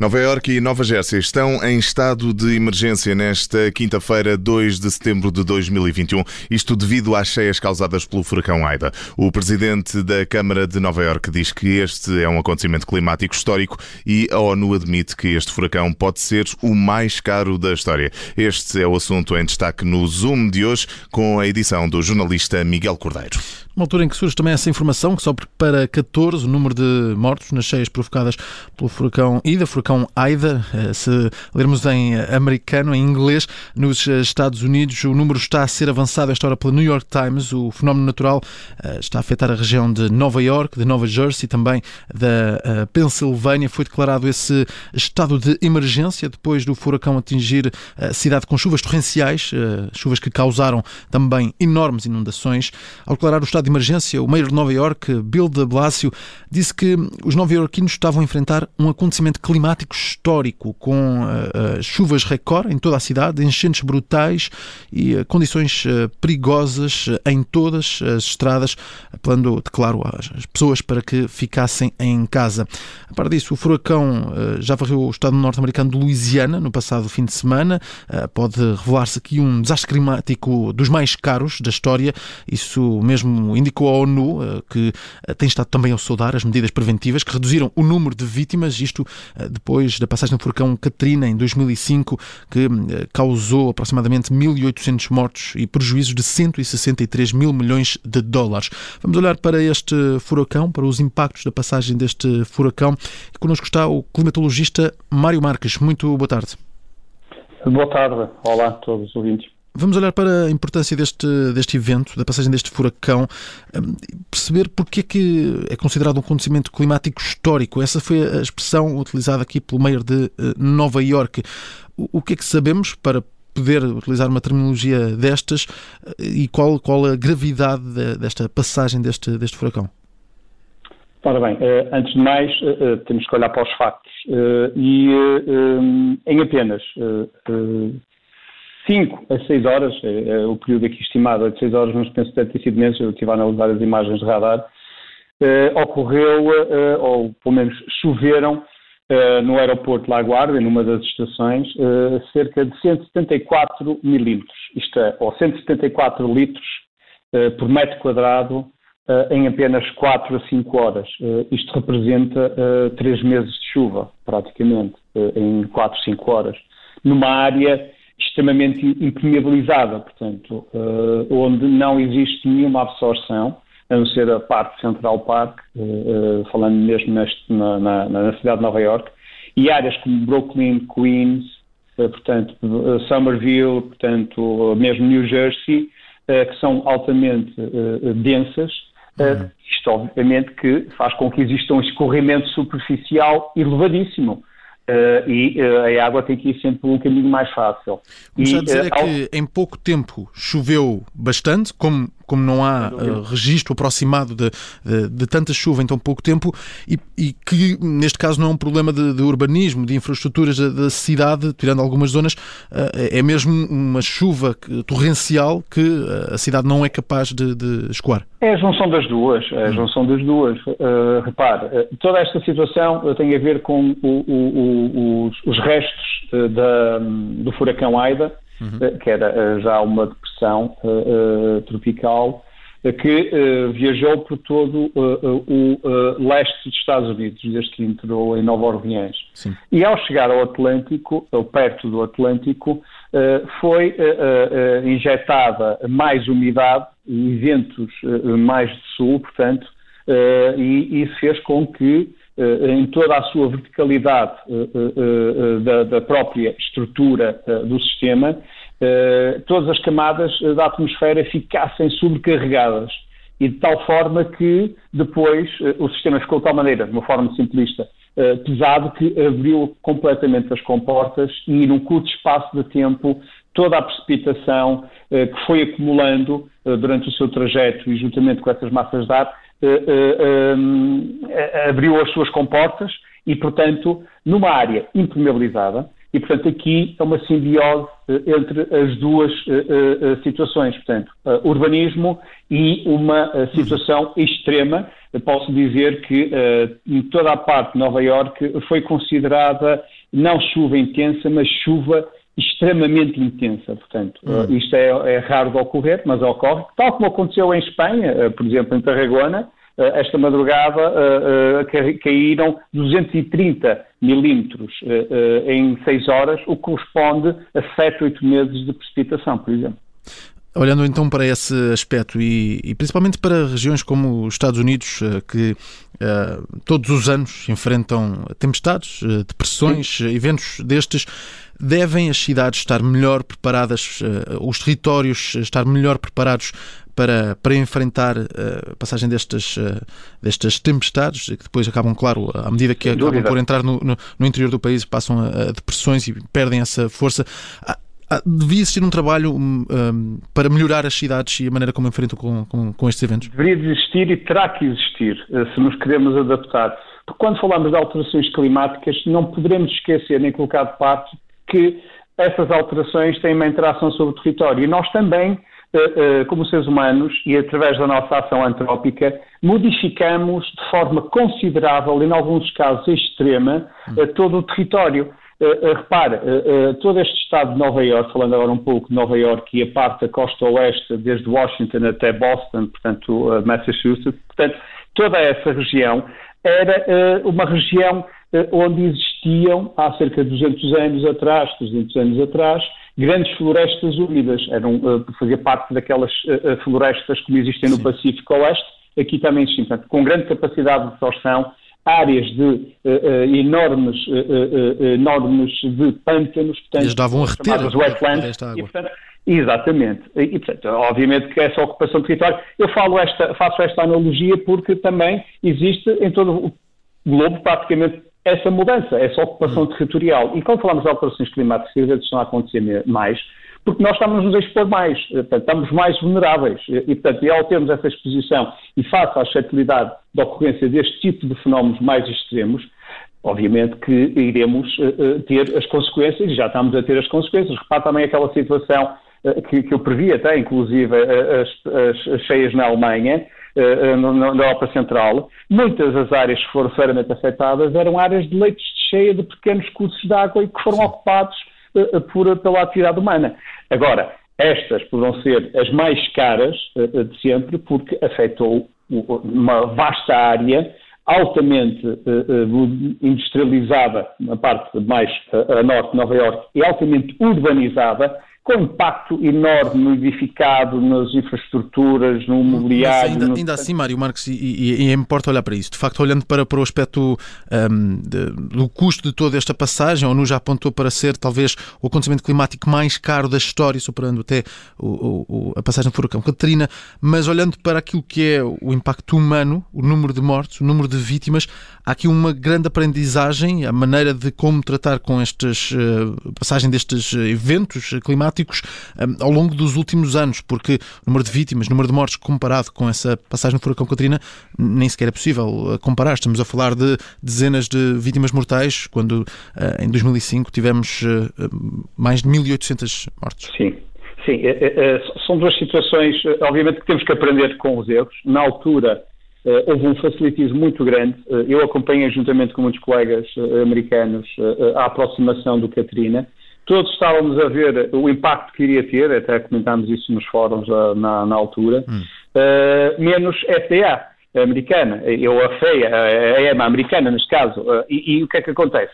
Nova Iorque e Nova Jersey estão em estado de emergência nesta quinta-feira, 2 de setembro de 2021. Isto devido às cheias causadas pelo furacão Aida. O presidente da Câmara de Nova Iorque diz que este é um acontecimento climático histórico e a ONU admite que este furacão pode ser o mais caro da história. Este é o assunto em destaque no Zoom de hoje, com a edição do jornalista Miguel Cordeiro. Uma altura em que surge também essa informação que só para 14 o número de mortos nas cheias provocadas pelo furacão Ida, furacão Aida, eh, se lermos em americano, em inglês, nos Estados Unidos o número está a ser avançado esta hora pela New York Times. O fenómeno natural eh, está a afetar a região de Nova York, de Nova Jersey, também da eh, Pensilvânia. Foi declarado esse estado de emergência depois do furacão atingir a cidade com chuvas torrenciais, chuvas que causaram também enormes inundações. Ao declarar o estado de emergência, o mayor de Nova York, Bill de Blasio, disse que os nova-iorquinos estavam a enfrentar um acontecimento climático histórico, com uh, chuvas recorde em toda a cidade, enchentes brutais e uh, condições perigosas em todas as estradas, apelando, claro, às pessoas para que ficassem em casa. A par disso, o furacão já varreu o estado norte-americano de Louisiana no passado fim de semana. Pode revelar-se aqui um desastre climático dos mais caros da história, isso mesmo indicou a ONU, que tem estado também a saudar as medidas preventivas que reduziram o número de vítimas, isto eh, depois da passagem do furacão Katrina em 2005, que causou aproximadamente 1.800 mortos e prejuízos de 163 mil milhões de dólares. Vamos olhar para este furacão, para os impactos da passagem deste furacão. E connosco está o climatologista Mário Marques. Muito boa tarde. Boa tarde. Olá a todos os ouvintes. Vamos olhar para a importância deste, deste evento, da passagem deste furacão, hum, perceber porque é que é considerado um acontecimento climático histórico. Essa foi a expressão utilizada aqui pelo mayor de eh, Nova Iorque. O que é que sabemos para poder utilizar uma terminologia destas eh, e qual, qual a gravidade desta passagem deste, deste furacão? Ora bem, eh, antes de mais, temos que olhar para os factos. E em apenas 5 a 6 horas, é, é, o período aqui estimado é de 6 horas, mas penso que deve ter sido menos, eu estive a analisar as imagens de radar, eh, ocorreu, eh, ou pelo menos choveram, eh, no aeroporto de La Guardia, numa das estações, cerca de 174 milímetros, isto é, ou 174 litros por metro quadrado em apenas 4 a 5 horas. isto representa 3 meses de chuva, praticamente, em 4, 5 horas, numa área extremamente impermeabilizada, portanto, uh, onde não existe nenhuma absorção, a não ser a parte Central Park, uh, falando mesmo neste, na, na, na, cidade de Nova York, e áreas como Brooklyn, Queens, portanto, Somerville, portanto, mesmo New Jersey, que são altamente densas, uhum. isto obviamente que faz com que exista um escorrimento superficial elevadíssimo. Uh, e uh, a água tem que ir sempre por um caminho mais fácil. Começar a dizer é que em pouco tempo choveu bastante, como como não há uh, registro aproximado de, de, de, tanta chuva em tão pouco tempo e, e que, neste caso, não é um problema de, de urbanismo, de infraestruturas da, da, cidade, tirando algumas zonas, uh, é mesmo uma chuva torrencial que uh, a cidade não é capaz de, de escoar. É a junção das duas, é a hum. junção das duas. Uh, repare, toda esta situação tem a ver com o, o, o, os, os, restos da, do furacão Aida, uhum. que era já uma depressão uh, tropical que viajou por todo o leste dos Estados Unidos, desde que entrou em Nova Orleans. Sim. E ao chegar ao Atlântico, ou perto do Atlântico, foi injetada mais umidade e ventos mais de sul, portanto, e isso fez com que em toda a sua verticalidade da, da própria estrutura do sistema, eh, todas as camadas da atmosfera ficassem sobrecarregadas. E de tal forma que depois o sistema ficou de tal maneira, de uma forma simplista, pesado que abriu completamente as comportas e num curto espaço de tempo toda a precipitação que foi acumulando durante o seu trajeto e juntamente com essas massas de ar abriu as suas comportas e, portanto, numa área impermeabilizada, e, portanto, aqui é uma simbiose entre as duas situações, portanto, urbanismo e uma situação extrema. Posso dizer que em toda a parte de Nova Iorque foi considerada não chuva intensa, mas chuva extremamente intensa. Portanto, hum. isto é, é, raro de ocorrer, mas ocorre, tal como aconteceu em Espanha, por exemplo, em Tarragona, eh, esta madrugada caíram 230 milímetros em 6 horas, o que corresponde a 7, 8 meses de precipitação, por exemplo. Olhando então para esse aspecto e, e, principalmente para regiões como os Estados Unidos, que uh, todos os anos enfrentam tempestades, depressões, Sim. eventos destes, devem as cidades estar melhor preparadas, uh, os territórios estar melhor preparados para, para enfrentar a passagem destas, destas tempestades, que depois acabam, claro, à medida que acabam por entrar no, no, no interior do país, passam a, a depressões e perdem essa força. Ah, devia existir um trabalho um, um, para melhorar as cidades e a maneira como enfrentam com, com, com, estes eventos? Deveria existir e terá que existir, eh, se nos queremos adaptar. Porque quando falamos de alterações climáticas, não poderemos esquecer nem colocar de parte que essas alterações têm uma interação sobre o território. E nós também, eh, eh, como seres humanos, e através da nossa ação antrópica, modificamos de forma considerável, em alguns casos extrema, todo o território. Repare, todo este estado de Nova Iorque, falando agora um pouco de Nova Iorque e a parte da costa oeste, desde Washington até Boston, portanto, Massachusetts, portanto, toda essa região era uma região onde existiam, há cerca de 200 anos atrás, 300 anos atrás, grandes florestas úmidas. Eram, fazia parte daquelas florestas que existem no Sim. Pacífico Oeste, aqui também existem, portanto, com grande capacidade de absorção áreas de uh, uh, enormes, uh, enormes de pântanos, portanto, Eles davam a reter wetlands, e, portanto, exatamente. E, portanto, obviamente que essa ocupação de território, eu falo esta, faço esta analogia porque também existe em todo o globo praticamente essa mudança, essa ocupação hum. territorial. E quando falamos de alterações climáticas, vezes estão a acontecer mais, porque nós estamos nos expor mais, eh, portanto, estamos mais vulneráveis. E, portanto, e ao termos essa exposição e face à suscetibilidade da ocorrência deste tipo de fenómenos mais extremos, obviamente que iremos uh, ter as consequências, e já estamos a ter as consequências. Repare também aquela situação uh, que, que, eu previ até, inclusive, as, as, as cheias na Alemanha, uh, na, na Europa Central. Muitas das áreas que foram seriamente afetadas eram áreas de leitos de cheia de pequenos cursos de água e que foram ocupados uh, por, pela atividade humana. Agora, estas poderão ser as mais caras de sempre porque afetou uma vasta área altamente industrializada na parte mais a norte de Nova Iorque e altamente urbanizada com impacto enorme no edificado, nas infraestruturas, no mobiliário. Ainda, no... ainda, assim, Mário Marques, e, e, e, importa olhar para isso. De facto, olhando para, para o aspecto um, de, do custo de toda esta passagem, a ONU já apontou para ser talvez o acontecimento climático mais caro da história, superando até o, o, a passagem do furacão Catarina, mas olhando para aquilo que é o impacto humano, o número de mortes, o número de vítimas, há aqui uma grande aprendizagem, a maneira de como tratar com estas uh, passagem destes eventos climáticos climáticos um, ao longo dos últimos anos, porque o número de vítimas, o número de mortes comparado com essa passagem do furacão Katrina nem sequer é possível uh, comparar. Estamos a falar de dezenas de vítimas mortais, quando uh, em 2005 tivemos uh, mais de 1.800 mortes. Sim. Sim, é, é, é, são duas situações, obviamente que temos que aprender com os erros. Na altura, houve um facilitismo muito grande. Eu acompanhei, juntamente com muitos colegas americanos, a aproximação do Katrina todos estávamos a ver o impacto que iria ter, até comentámos isso nos fóruns uh, na, na, altura, hum. uh, menos FDA americana, ou a FEA, a EMA americana neste caso. Uh, e, e, o que é que acontece?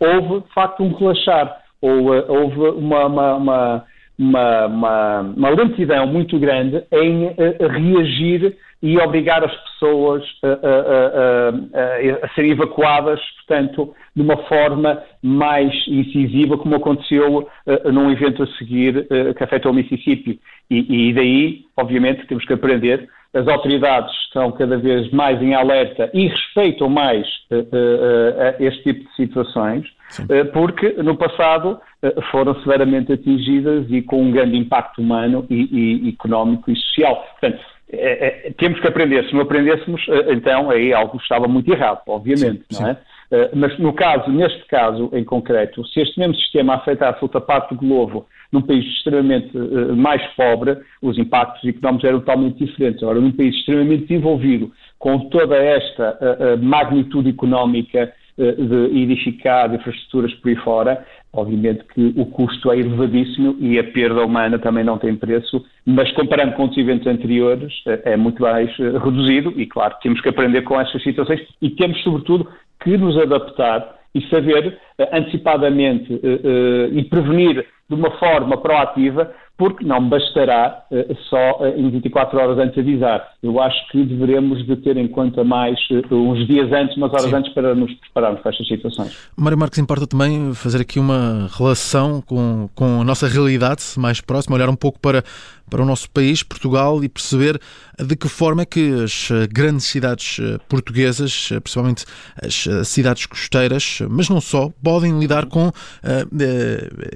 houve, de facto, um relaxar, ou, houve uma, uma, uma, uma, uma lentidão muito grande em reagir e obrigar as pessoas a, a, a, a, serem evacuadas, portanto, de uma forma mais incisiva, como aconteceu uh, num evento a seguir uh, que afetou o Mississippi. E, e, daí, obviamente, temos que aprender. As autoridades estão cada vez mais em alerta e respeitam mais uh, este tipo de situações, porque no passado foram severamente atingidas e com um grande impacto humano e, e económico e social. Portanto, é, é, temos que aprender. Se não aprendêssemos, então aí algo estava muito errado, obviamente, Sim, não é? Mas no caso, neste caso em concreto, se este mesmo sistema afetasse outra parte do globo num país extremamente mais pobre, os impactos económicos eram totalmente diferentes. Agora, num país extremamente desenvolvido, com toda esta magnitude económica de edificar infraestruturas por aí fora, obviamente que o custo é elevadíssimo e a perda humana também não tem preço, mas comparando com os eventos anteriores é muito mais reduzido e, claro, temos que aprender com essas situações e temos, sobretudo, que nos adaptar e saber antecipadamente e prevenir de uma forma proativa porque não bastará uh, só uh, em 24 horas antes avisar. Eu acho que devemos de ter em conta mais uh, uns dias antes, umas horas Sim. antes para nos prepararmos para estas situações. Mário Marques, importa também fazer aqui uma relação com, com a nossa realidade mais próxima, olhar um pouco para, para o nosso país, Portugal, e perceber de que forma é que as grandes cidades portuguesas, principalmente as cidades costeiras, mas não só, podem lidar com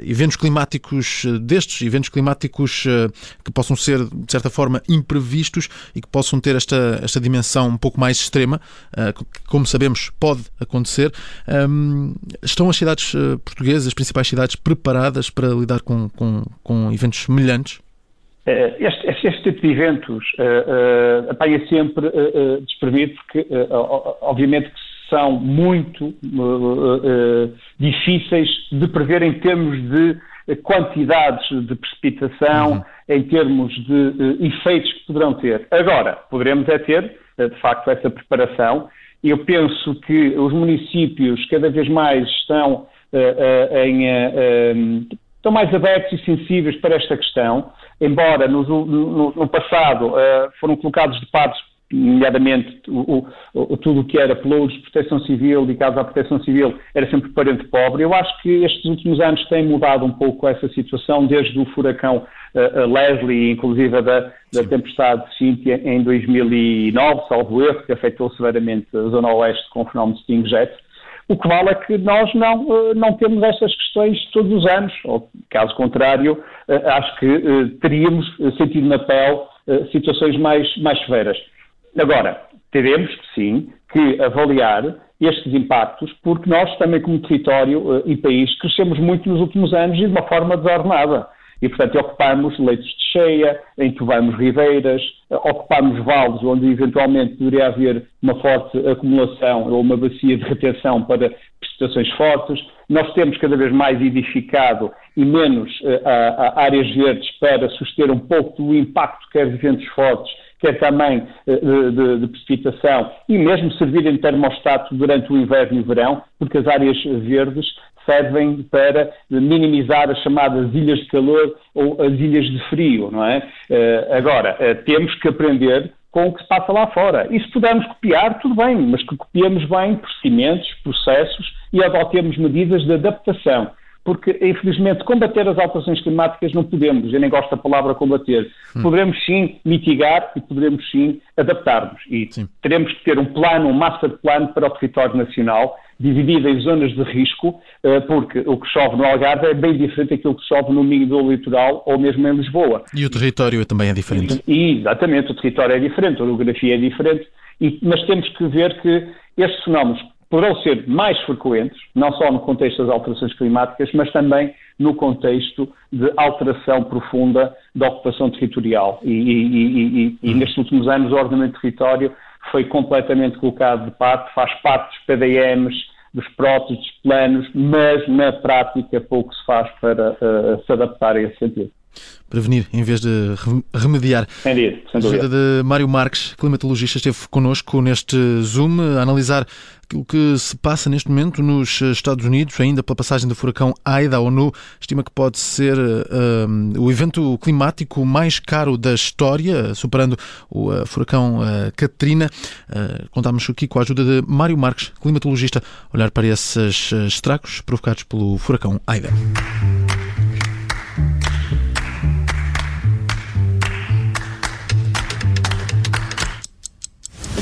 eventos climáticos destes, eventos climáticos climáticos eh, que possam ser, de certa forma, imprevistos e que possam ter esta, esta dimensão um pouco mais extrema, eh, que, como sabemos, pode acontecer. Estão as cidades eh, portuguesas, as principais cidades, preparadas para lidar com, com, com eventos semelhantes? Este, este, tipo de eventos uh, uh, apanha sempre uh, desprevenido, porque obviamente que são muito difíceis de prever em termos de quantidades de precipitação, uhum. em termos de uh, efeitos que poderão ter. Agora, poderemos é ter, uh, de facto, essa preparação. Eu penso que os municípios cada vez mais estão uh, em. estão mais abertos e sensíveis para esta questão, embora no, no, no passado foram colocados de parte nomeadamente o, o, tudo o que era pelouros de proteção civil, ligados à proteção civil, era sempre parente pobre. Eu acho que estes últimos anos têm mudado um pouco essa situação, desde o furacão uh, Leslie, inclusive da, da tempestade Cynthia em 2009, salvo erro, que afetou severamente a zona oeste com o fenómeno Sting Jet. O que vale é que nós não, uh, não temos estas questões todos os anos, ou caso contrário, acho que teríamos sentido na pele situações mais, mais severas. Agora, teremos, sim, que avaliar estes impactos, porque nós também, como território uh, e país, crescemos muito nos últimos anos e de uma forma desordenada. E, portanto, ocupamos leitos de cheia, entuvamos ribeiras, uh, ocupamos vales onde eventualmente poderia haver uma forte acumulação ou uma bacia de retenção para precipitações fortes. Nós temos cada vez mais edificado e menos uh, áreas verdes para suster um pouco do impacto quer de ventos fortes quer também eh, de, de, de, precipitação e mesmo servirem de termostato durante o inverno e o verão, porque as áreas verdes servem para minimizar as chamadas ilhas de calor ou as ilhas de frio, não é? Eh, agora, eh, temos que aprender com o que se passa lá fora. E se pudermos copiar, tudo bem, mas que copiemos bem procedimentos, processos e adotemos medidas de adaptação porque infelizmente combater as alterações climáticas não podemos, eu nem gosto da palavra combater. Hum. Poderemos sim mitigar e poderemos sim adaptar-nos. E sim. teremos que ter um plano, um master plan para o território nacional, dividido em zonas de risco, eh, porque o que chove no Algarve é bem diferente daquilo que chove no Minho do Litoral ou mesmo em Lisboa. E o território também é diferente. E, exatamente, o território é diferente, a orografia é diferente, e, mas temos que ver que estes fenómenos poderão ser mais frequentes, não só no contexto das alterações climáticas, mas também no contexto de alteração profunda da ocupação territorial. E, e, e, e nestes últimos anos o ordenamento de território foi completamente colocado de parte, faz parte dos PDMs, dos próprios dos planos, mas na prática pouco se faz para uh, se adaptar a esse sentido prevenir em vez de remediar. Entendido, sem dúvida. A de Mário Marques, climatologista, esteve connosco neste Zoom a analisar aquilo que se passa neste momento nos Estados Unidos, ainda pela passagem do furacão Aida. A ONU estima que pode ser uh, o evento climático mais caro da história, superando o uh, furacão uh, Katrina. Uh, contámos aqui com a ajuda de Mário Marques, climatologista, olhar para esses estragos provocados pelo furacão Aida.